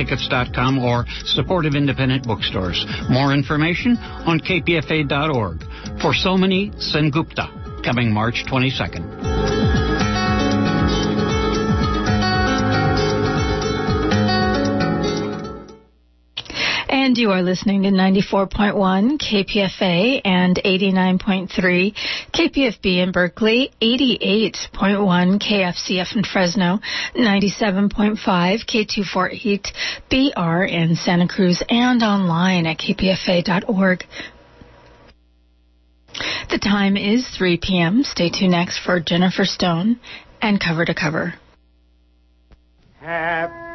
gettickets.com or supportive independent bookstores. More information on kpfa.org. For so many, Sengupta, coming March 22nd. And you are listening to 94.1 KPFA and 89.3 KPFB in Berkeley, 88.1 KFCF in Fresno, 97.5 K248 BR in Santa Cruz, and online at kpfa.org. The time is 3 p.m. Stay tuned next for Jennifer Stone and Cover to Cover. Happy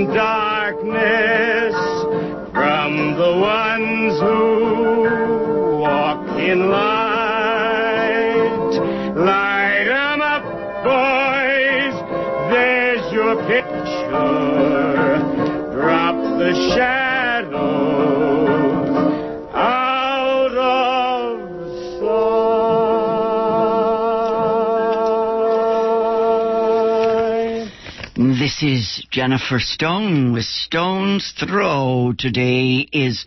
in darkness from the ones who walk in light. Light 'em up, boys, there's your picture. Drop the shadows out of sight. This is Jennifer Stone with Stone's Throw. Today is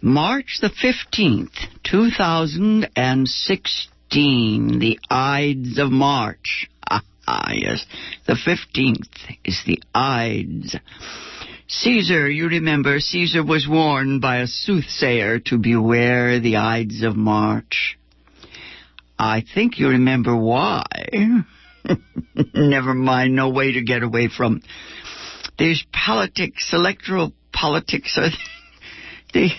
March the 15th, 2016, the Ides of March. Ah, yes, the 15th is the Ides. Caesar, you remember, Caesar was warned by a soothsayer to beware the Ides of March. I think you remember why. Never mind, no way to get away from these politics, electoral politics are the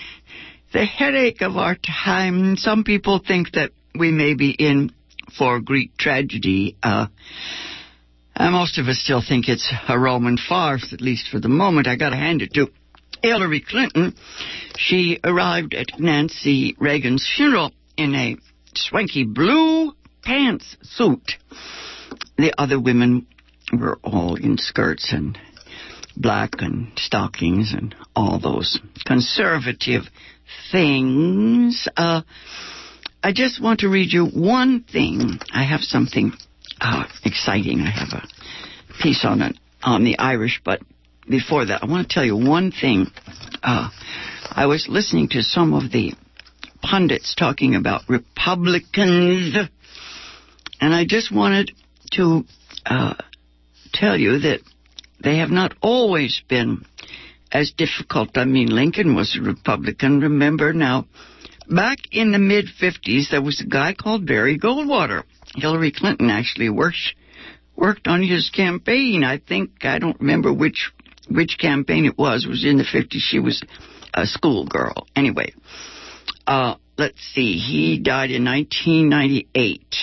the headache of our time. Some people think that we may be in for Greek tragedy. Uh, and most of us still think it's a Roman farce, at least for the moment. I got to hand it to Hillary Clinton. She arrived at Nancy Reagan's funeral in a swanky blue pants suit. The other women were all in skirts and black and stockings and all those conservative things. Uh, I just want to read you one thing. I have something uh, exciting. I have a piece on it on the Irish, but before that, I want to tell you one thing. Uh, I was listening to some of the pundits talking about Republicans, and I just wanted to uh, tell you that they have not always been as difficult. I mean, Lincoln was a Republican, remember? Now, back in the mid 50s, there was a guy called Barry Goldwater. Hillary Clinton actually worked worked on his campaign. I think I don't remember which which campaign it was. It was in the 50s. She was a schoolgirl. Anyway, uh, let's see. He died in 1998,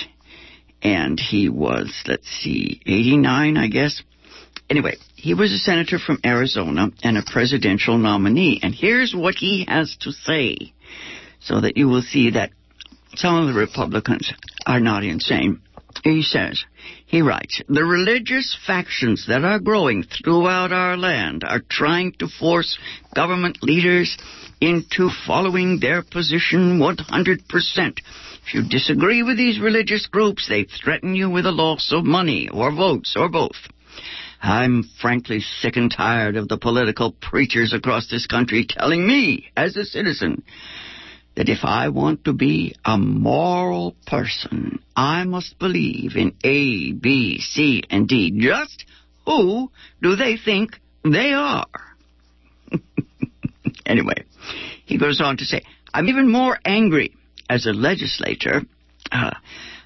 and he was let's see, 89, I guess. Anyway, he was a senator from Arizona and a presidential nominee. And here's what he has to say so that you will see that some of the Republicans are not insane. He says, he writes, the religious factions that are growing throughout our land are trying to force government leaders into following their position 100%. If you disagree with these religious groups, they threaten you with a loss of money or votes or both. I'm frankly sick and tired of the political preachers across this country telling me, as a citizen, that if I want to be a moral person, I must believe in A, B, C, and D. Just who do they think they are? anyway, he goes on to say, I'm even more angry as a legislator. Uh,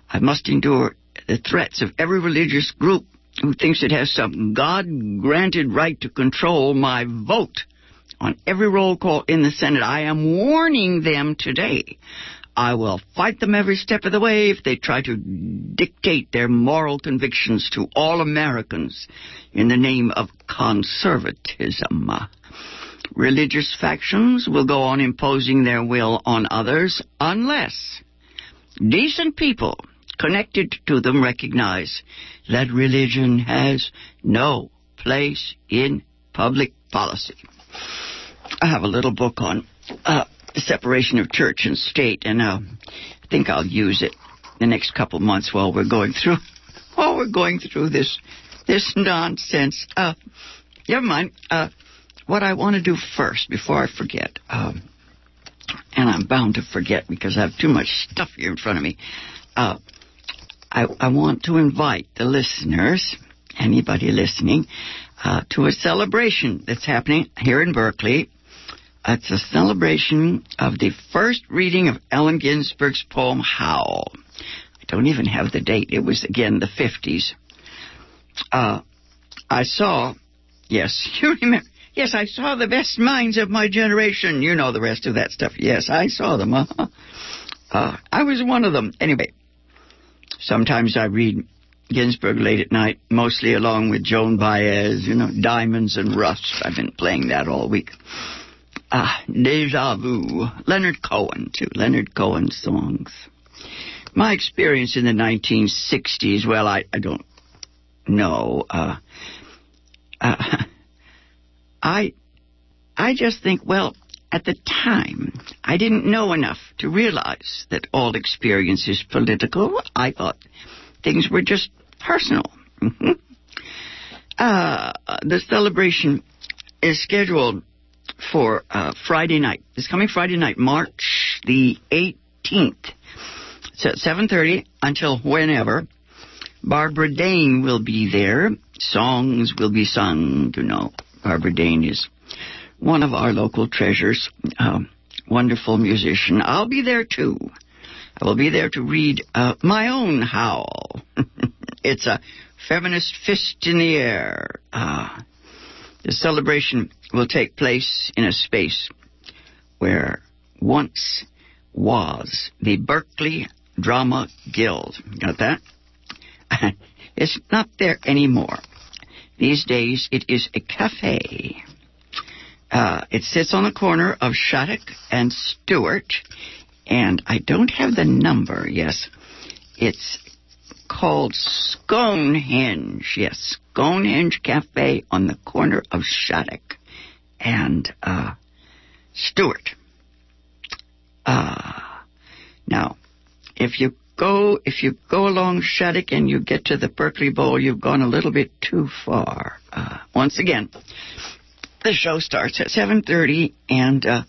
I must endure the threats of every religious group who thinks it has some God granted right to control my vote on every roll call in the Senate. I am warning them today. I will fight them every step of the way if they try to dictate their moral convictions to all Americans in the name of conservatism. Religious factions will go on imposing their will on others unless decent people connected to them recognize that religion has no place in public policy. I have a little book on uh, the separation of church and state, and uh, I think I'll use it the next couple months while we're going through while we're going through this this nonsense. Uh, never mind. Uh, what I want to do first, before I forget, um, and I'm bound to forget because I have too much stuff here in front of me. Uh, I, I want to invite the listeners, anybody listening, uh, to a celebration that's happening here in Berkeley. It's a celebration of the first reading of Allen Ginsberg's poem Howl. I don't even have the date. It was again the 50s. Uh, I saw, yes, you remember, yes, I saw the best minds of my generation. You know the rest of that stuff. Yes, I saw them. Uh-huh. Uh, I was one of them. Anyway, sometimes I read Ginsberg late at night, mostly along with Joan Baez, you know, Diamonds and Rust. I've been playing that all week. Ah, Deja Vu. Leonard Cohen, too. Leonard Cohen songs. My experience in the 1960s, well, I, I don't know. Uh, uh, I, I just think, well, at the time, I didn't know enough to realize that all experience is political. I thought things were just personal. uh, the celebration is scheduled for uh, Friday night. This coming Friday night, March the 18th. It's at 7.30 until whenever. Barbara Dane will be there. Songs will be sung, you know. Barbara Dane is one of our local treasures, uh, wonderful musician. I'll be there too. I will be there to read uh, my own howl. it's a feminist fist in the air. Uh, the celebration will take place in a space where once was the Berkeley Drama Guild. Got that? it's not there anymore. These days it is a cafe. Uh, it sits on the corner of Shattuck and Stewart, and I don't have the number. Yes, it's called Sconehenge. Yes, Sconehenge Cafe on the corner of Shattuck and uh, Stewart. Uh, now, if you go if you go along Shattuck and you get to the Berkeley Bowl, you've gone a little bit too far. Uh, once again, the show starts at 7.30 and uh,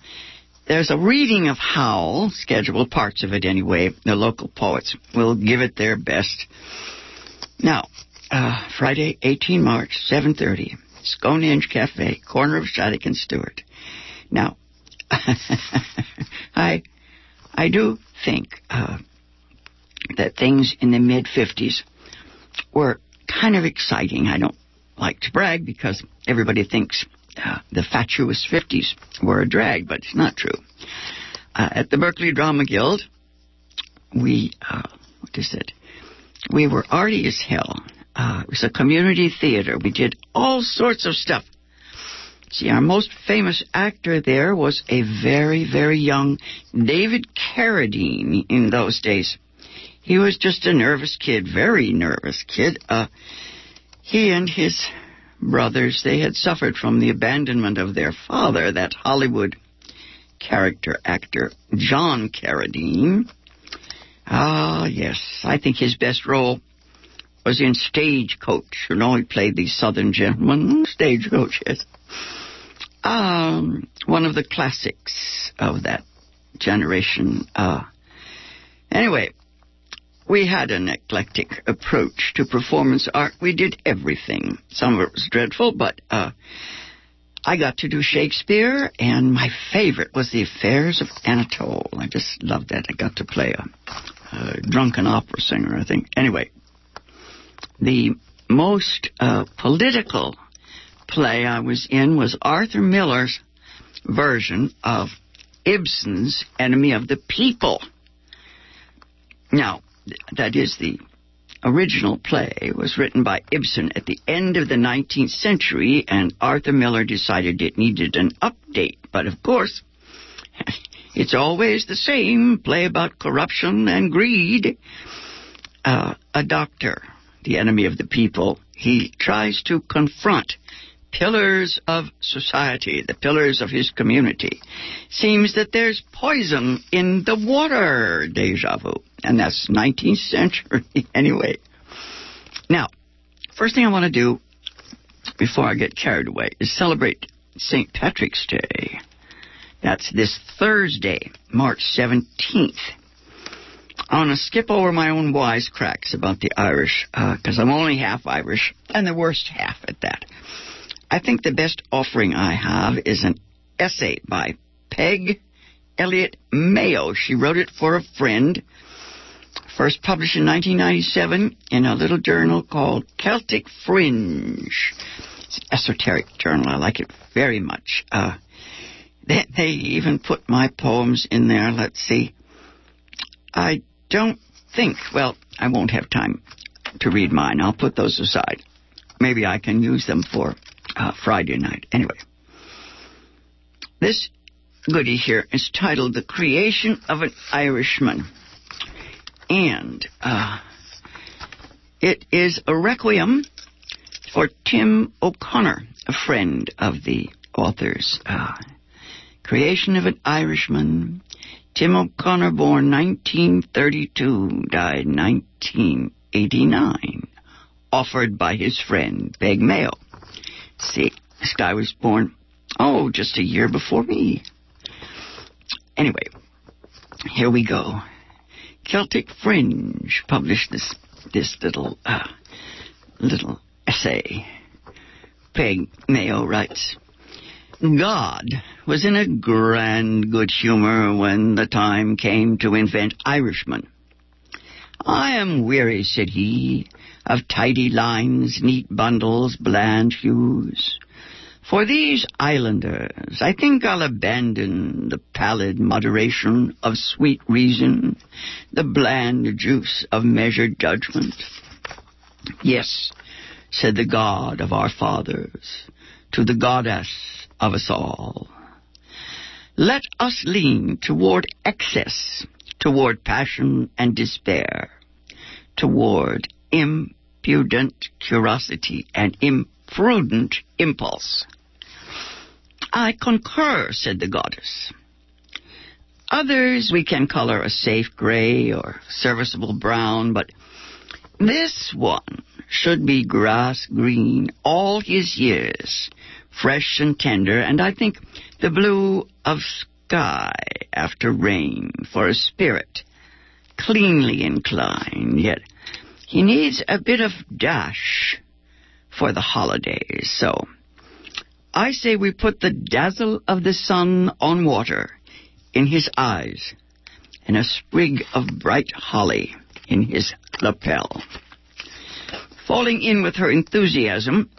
there's a reading of Howl, scheduled parts of it anyway. The local poets will give it their best. Now, uh, Friday, 18 March, 7.30, Scone Sconehenge Cafe, corner of Shattuck and Stewart. Now, I, I do think uh, that things in the mid 50s were kind of exciting. I don't like to brag because everybody thinks uh, the fatuous 50s were a drag, but it's not true. Uh, at the Berkeley Drama Guild, we, uh, what is it? We were arty as hell. Uh, it was a community theater. We did all sorts of stuff. See, our most famous actor there was a very, very young David Carradine in those days. He was just a nervous kid, very nervous kid. Uh, he and his brothers, they had suffered from the abandonment of their father, that Hollywood character actor, John Carradine. Ah, yes, I think his best role was in Stagecoach. You know, he played the Southern gentleman. Stagecoach, yes. Um, one of the classics of that generation. Uh, anyway, we had an eclectic approach to performance art. We did everything. Some of it was dreadful, but uh, I got to do Shakespeare, and my favorite was The Affairs of Anatole. I just loved that. I got to play a, a drunken opera singer, I think. Anyway, the most uh, political play I was in was Arthur Miller's version of Ibsen's Enemy of the People. Now, that is the original play was written by Ibsen at the end of the 19th century, and Arthur Miller decided it needed an update. But of course, it's always the same play about corruption and greed. Uh, a doctor, the enemy of the people, he tries to confront pillars of society, the pillars of his community. Seems that there's poison in the water, deja vu. And that's 19th century anyway. Now, first thing I want to do before I get carried away is celebrate St. Patrick's Day. That's this Thursday, March 17th. I want to skip over my own wisecracks about the Irish, because uh, I'm only half Irish, and the worst half at that. I think the best offering I have is an essay by Peg Elliot Mayo. She wrote it for a friend, first published in 1997 in a little journal called Celtic Fringe. It's an esoteric journal. I like it very much. Uh, they, they even put my poems in there. Let's see. I don't think, well, I won't have time to read mine. I'll put those aside. Maybe I can use them for uh, Friday night. Anyway, this goodie here is titled The Creation of an Irishman. And uh, it is a requiem for Tim O'Connor, a friend of the author's. Uh, Creation of an Irishman. Tim O'Connor, born 1932, died 1989. Offered by his friend, Peg Mayo. See, this guy was born, oh, just a year before me. Anyway, here we go. Celtic Fringe published this this little uh, little essay. Peg Mayo writes. God was in a grand good humor when the time came to invent Irishmen. I am weary, said he, of tidy lines, neat bundles, bland hues. For these islanders, I think I'll abandon the pallid moderation of sweet reason, the bland juice of measured judgment. Yes, said the God of our fathers, to the goddess of us all. Let us lean toward excess, toward passion and despair, toward impudent curiosity and imprudent impulse. I concur, said the goddess. Others we can color a safe gray or serviceable brown, but this one should be grass green all his years, fresh and tender, and I think the blue of sky after rain for a spirit, cleanly inclined, yet he needs a bit of dash for the holidays, so I say we put the dazzle of the sun on water in his eyes and a sprig of bright holly in his lapel. Falling in with her enthusiasm,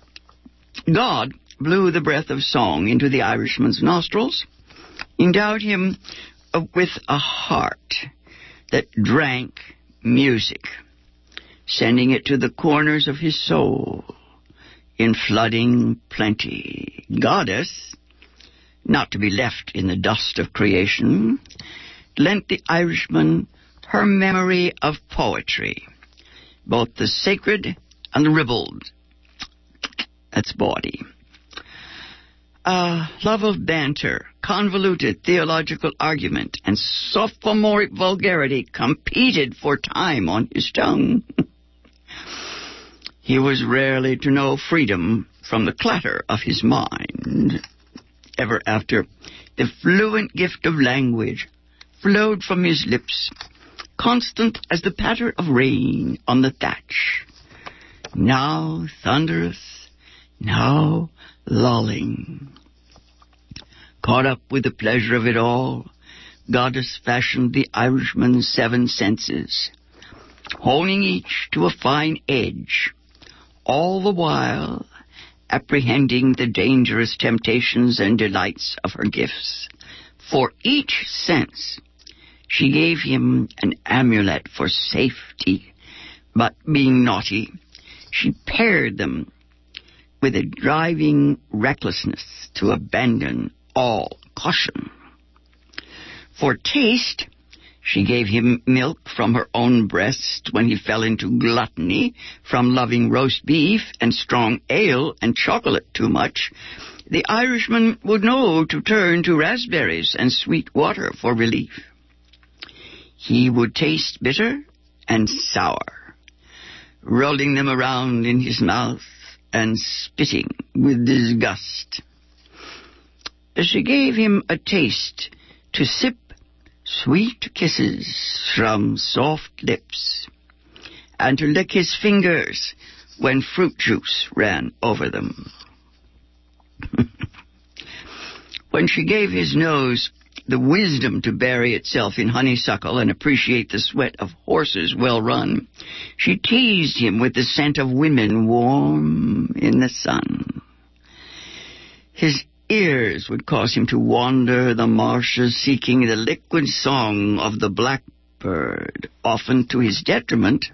God blew the breath of song into the Irishman's nostrils, endowed him with a heart that drank music, sending it to the corners of his soul in flooding plenty. Goddess, not to be left in the dust of creation, lent the Irishman her memory of poetry, both the sacred and the ribald. That's bawdy uh, love of banter, convoluted theological argument, and sophomoric vulgarity competed for time on his tongue. he was rarely to know freedom from the clatter of his mind. Ever after, the fluent gift of language flowed from his lips, constant as the patter of rain on the thatch. Now thunderous, now lolling. Caught up with the pleasure of it all, Goddess fashioned the Irishman's seven senses, honing each to a fine edge, all the while apprehending the dangerous temptations and delights of her gifts. For each sense she gave him an amulet for safety, but being naughty, she paired them with a driving recklessness to abandon all caution. For taste, she gave him milk from her own breast when he fell into gluttony from loving roast beef and strong ale and chocolate too much. The Irishman would know to turn to raspberries and sweet water for relief. He would taste bitter and sour, rolling them around in his mouth and spitting with disgust. She gave him a taste to sip sweet kisses from soft lips, and to lick his fingers when fruit juice ran over them. when she gave his nose the wisdom to bury itself in honeysuckle and appreciate the sweat of horses well run, she teased him with the scent of women warm in the sun. His ears would cause him to wander the marshes seeking the liquid song of the blackbird, often to his detriment.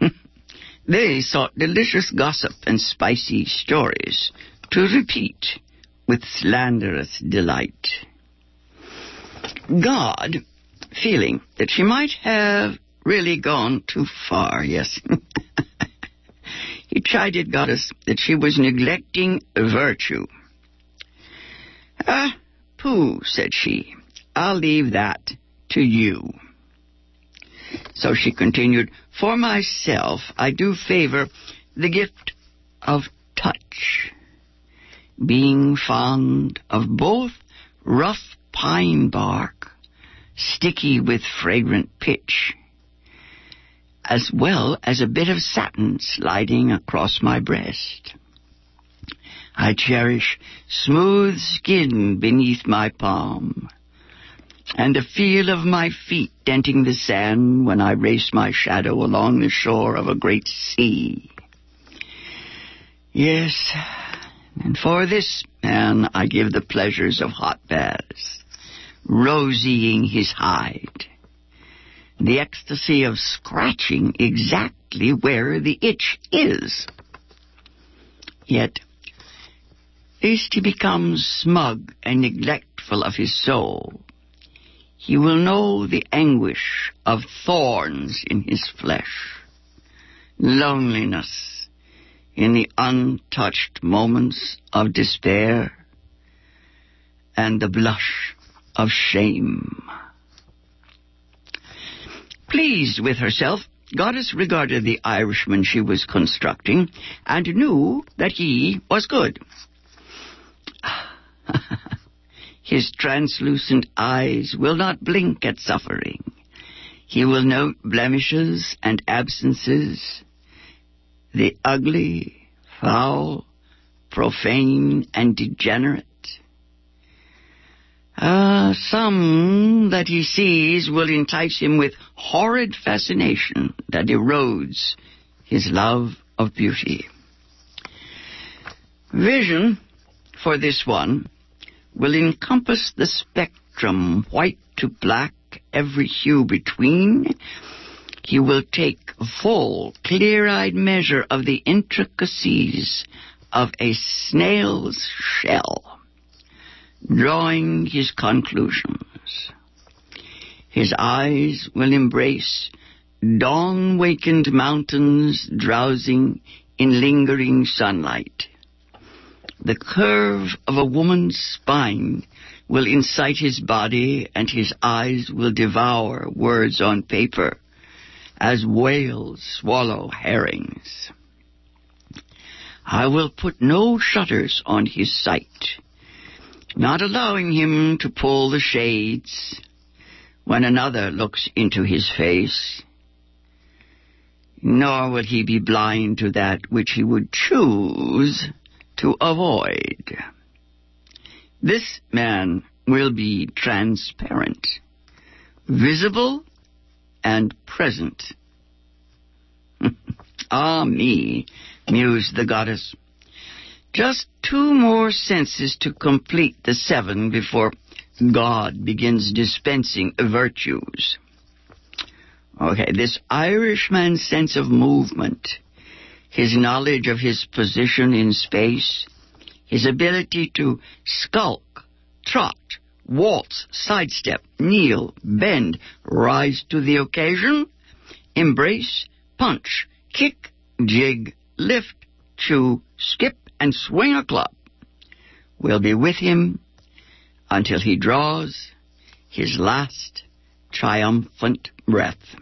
they sought delicious gossip and spicy stories to repeat with slanderous delight. God, feeling that she might have really gone too far, yes. he chided Goddess that she was neglecting virtue. Ah, pooh, said she. I'll leave that to you. So she continued, For myself, I do favor the gift of touch, being fond of both rough pine bark, sticky with fragrant pitch, as well as a bit of satin sliding across my breast. I cherish smooth skin beneath my palm, and the feel of my feet denting the sand when I race my shadow along the shore of a great sea. Yes, and for this man I give the pleasures of hot baths, rosying his hide, the ecstasy of scratching exactly where the itch is. Yet, lest he becomes smug and neglectful of his soul, he will know the anguish of thorns in his flesh, loneliness in the untouched moments of despair, and the blush of shame. Pleased with herself, Goddess regarded the Irishman she was constructing and knew that he was good. His translucent eyes will not blink at suffering. He will note blemishes and absences, the ugly, foul, profane, and degenerate. Ah, some that he sees will entice him with horrid fascination that erodes his love of beauty. Vision for this one will encompass the spectrum, white to black, every hue between. He will take full, clear-eyed measure of the intricacies of a snail's shell, drawing his conclusions. His eyes will embrace dawn-wakened mountains drowsing in lingering sunlight the curve of a woman's spine will incite his body, and his eyes will devour words on paper as whales swallow herrings. I will put no shutters on his sight, not allowing him to pull the shades when another looks into his face. Nor will he be blind to that which he would choose to avoid. This man will be transparent, visible, and present. ah, me, mused the goddess. Just two more senses to complete the seven before God begins dispensing virtues. Okay, this Irishman's sense of movement, his knowledge of his position in space, his ability to skulk, trot, waltz, sidestep, kneel, bend, rise to the occasion, embrace, punch, kick, jig, lift, chew, skip, and swing a club will be with him until he draws his last triumphant breath.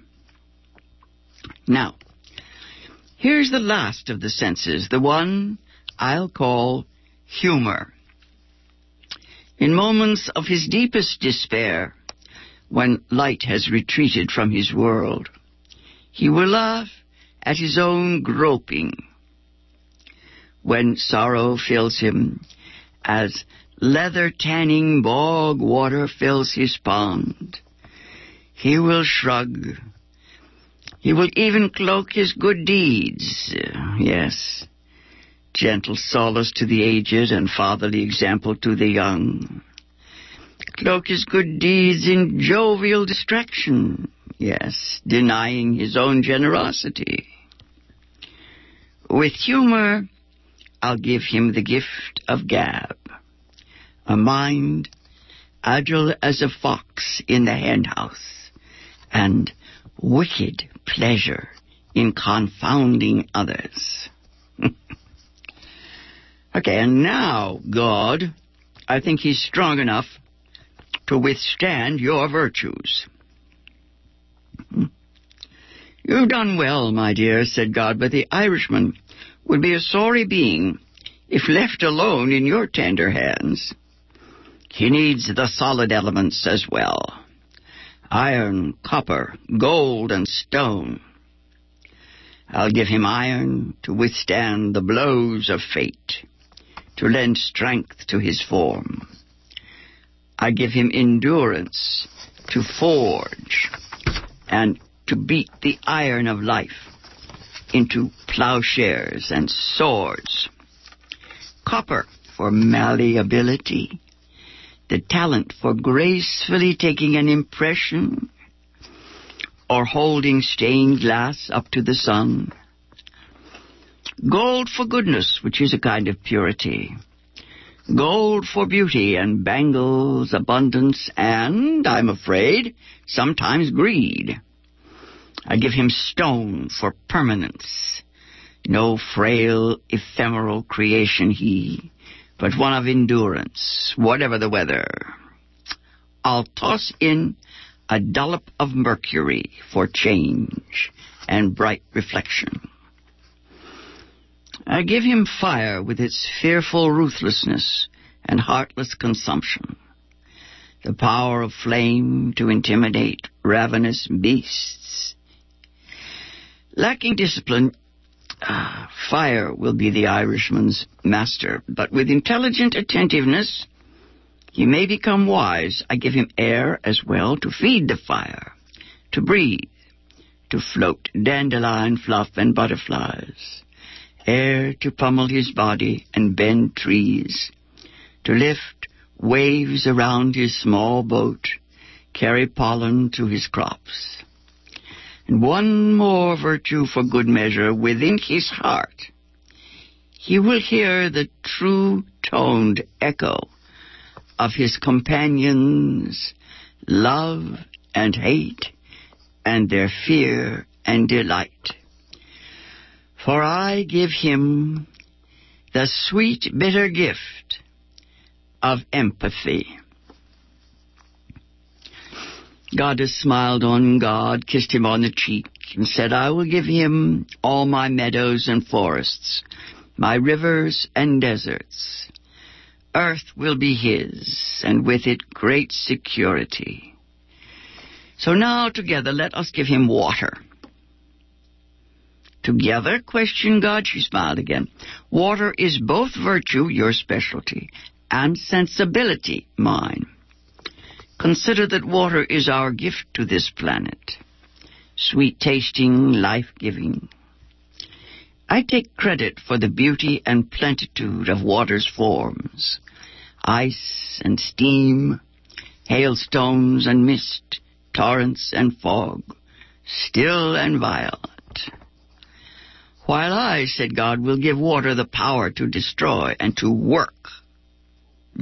Now, here's the last of the senses, the one I'll call humor. In moments of his deepest despair, when light has retreated from his world, he will laugh at his own groping. When sorrow fills him, as leather tanning bog water fills his pond, he will shrug. He will even cloak his good deeds. Yes, gentle solace to the aged and fatherly example to the young. Cloak his good deeds in jovial distraction. Yes, denying his own generosity. With humor, I'll give him the gift of gab, a mind agile as a fox in the henhouse, and wicked pleasure in confounding others. okay, and now, God, I think he's strong enough to withstand your virtues. You've done well, my dear, said God, but the Irishman would be a sorry being if left alone in your tender hands. He needs the solid elements as well iron, copper, gold, and stone. I'll give him iron to withstand the blows of fate, to lend strength to his form. I give him endurance to forge and to beat the iron of life into plowshares and swords. Copper for malleability, the talent for gracefully taking an impression or holding stained glass up to the sun. Gold for goodness, which is a kind of purity. Gold for beauty and bangles, abundance, and, I'm afraid, sometimes greed. I give him stone for permanence. No frail, ephemeral creation he, but one of endurance, whatever the weather. I'll toss in a dollop of mercury for change and bright reflection. I give him fire with its fearful ruthlessness and heartless consumption, the power of flame to intimidate ravenous beasts. Lacking discipline, uh, fire will be the Irishman's master, but with intelligent attentiveness, he may become wise. I give him air as well to feed the fire, to breathe, to float dandelion fluff and butterflies, air to pummel his body and bend trees, to lift waves around his small boat, carry pollen to his crops. One more virtue for good measure within his heart. He will hear the true toned echo of his companions' love and hate and their fear and delight. For I give him the sweet bitter gift of empathy. Goddess smiled on God, kissed him on the cheek, and said, I will give him all my meadows and forests, my rivers and deserts. Earth will be his, and with it great security. So now together let us give him water. Together? questioned God. She smiled again. Water is both virtue, your specialty, and sensibility, mine. Consider that water is our gift to this planet. Sweet tasting, life giving. I take credit for the beauty and plentitude of water's forms. Ice and steam, hailstones and mist, torrents and fog, still and violent. While I, said God, will give water the power to destroy and to work.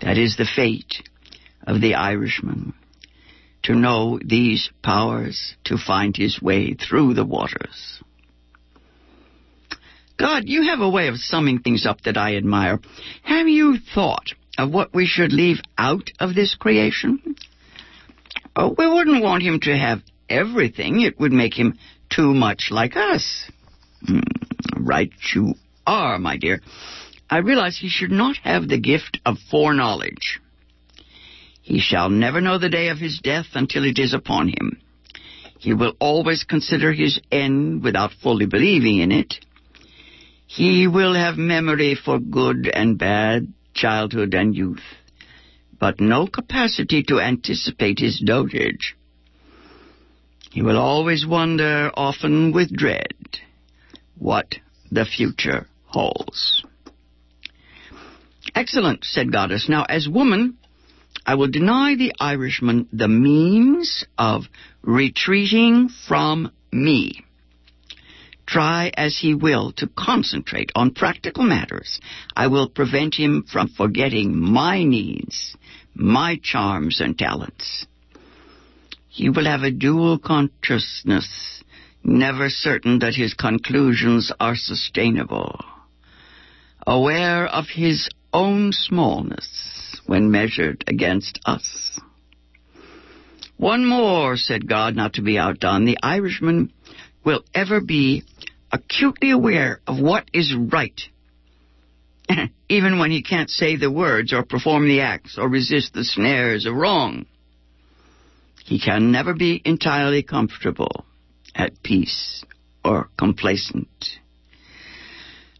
that is the fate of the Irishman. To know these powers, to find his way through the waters. God, you have a way of summing things up that I admire. Have you thought of what we should leave out of this creation? Oh, we wouldn't want him to have everything. It would make him too much like us. Mm, right you are, my dear. I realize he should not have the gift of foreknowledge. He shall never know the day of his death until it is upon him. He will always consider his end without fully believing in it. He will have memory for good and bad, childhood and youth, but no capacity to anticipate his dotage. He will always wonder, often with dread, what the future holds. Excellent, said Goddess. Now, as woman, I will deny the Irishman the means of retreating from me. Try as he will to concentrate on practical matters, I will prevent him from forgetting my needs, my charms and talents. He will have a dual consciousness, never certain that his conclusions are sustainable. Aware of his own smallness when measured against us. One more, said God, not to be outdone. The Irishman will ever be acutely aware of what is right, even when he can't say the words or perform the acts or resist the snares of wrong. He can never be entirely comfortable, at peace, or complacent.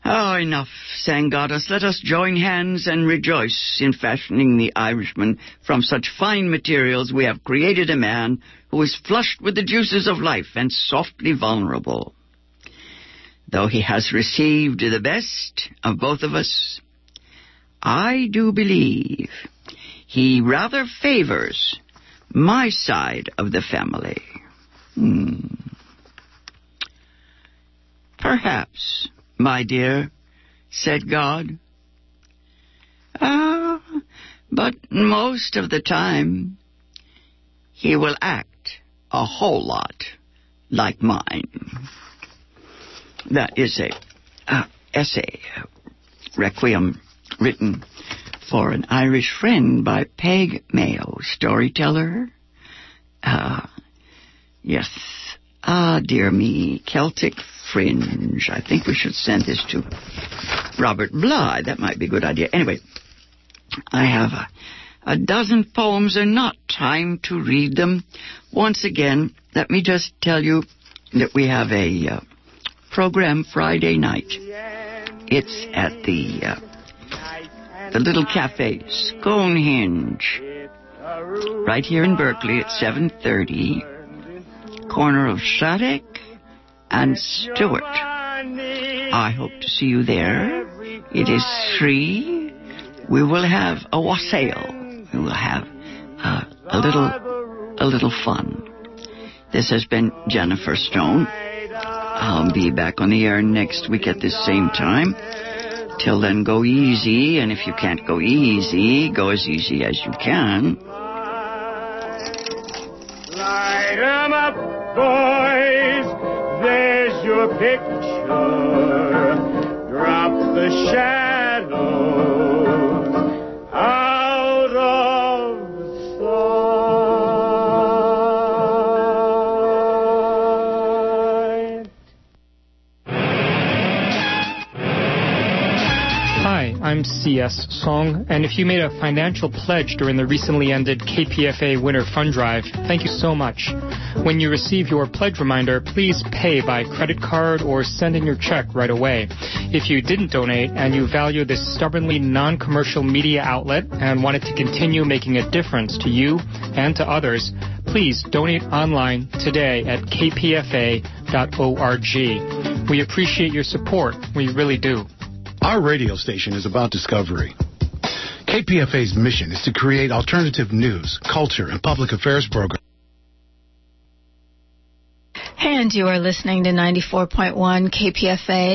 Oh, enough, sang Goddess. Let us join hands and rejoice in fashioning the Irishman from such fine materials we have created a man who is flushed with the juices of life and softly vulnerable. Though he has received the best of both of us, I do believe he rather favors my side of the family. Hmm. Perhaps my dear, said God. Ah, but most of the time, he will act a whole lot like mine. That is a uh, essay, requiem, written for an Irish friend by Peg Mayo, storyteller. Uh, yes. Ah, dear me, Celtic Fringe. I think we should send this to Robert Bly. That might be a good idea. Anyway, I have a, a dozen poems and not time to read them. Once again, let me just tell you that we have a uh, program Friday night. It's at the uh, the little cafe Stonehenge, right here in Berkeley at 7:30, corner of Shattuck and Stewart. I hope to see you there. It is free. We will have a wassail. We will have uh, a little, a little fun. This has been Jennifer Stone. I'll be back on the air next week at this same time. Till then, go easy, and if you can't go easy, go as easy as you can. Light 'em up, boys there's your picture. Drop the. Hi, I'm CS Song, and if you made a financial pledge during the recently ended KPFA Winter Fund Drive, thank you so much. When you receive your pledge reminder, please pay by credit card or send in your check right away. If you didn't donate and you value this stubbornly non-commercial media outlet and wanted to continue making a difference to you and to others, please donate online today at kpfa.org. We appreciate your support. We really do. Our radio station is about discovery. KPFA's mission is to create alternative news, culture, and public affairs programs. You are listening to 94.1 KPFA.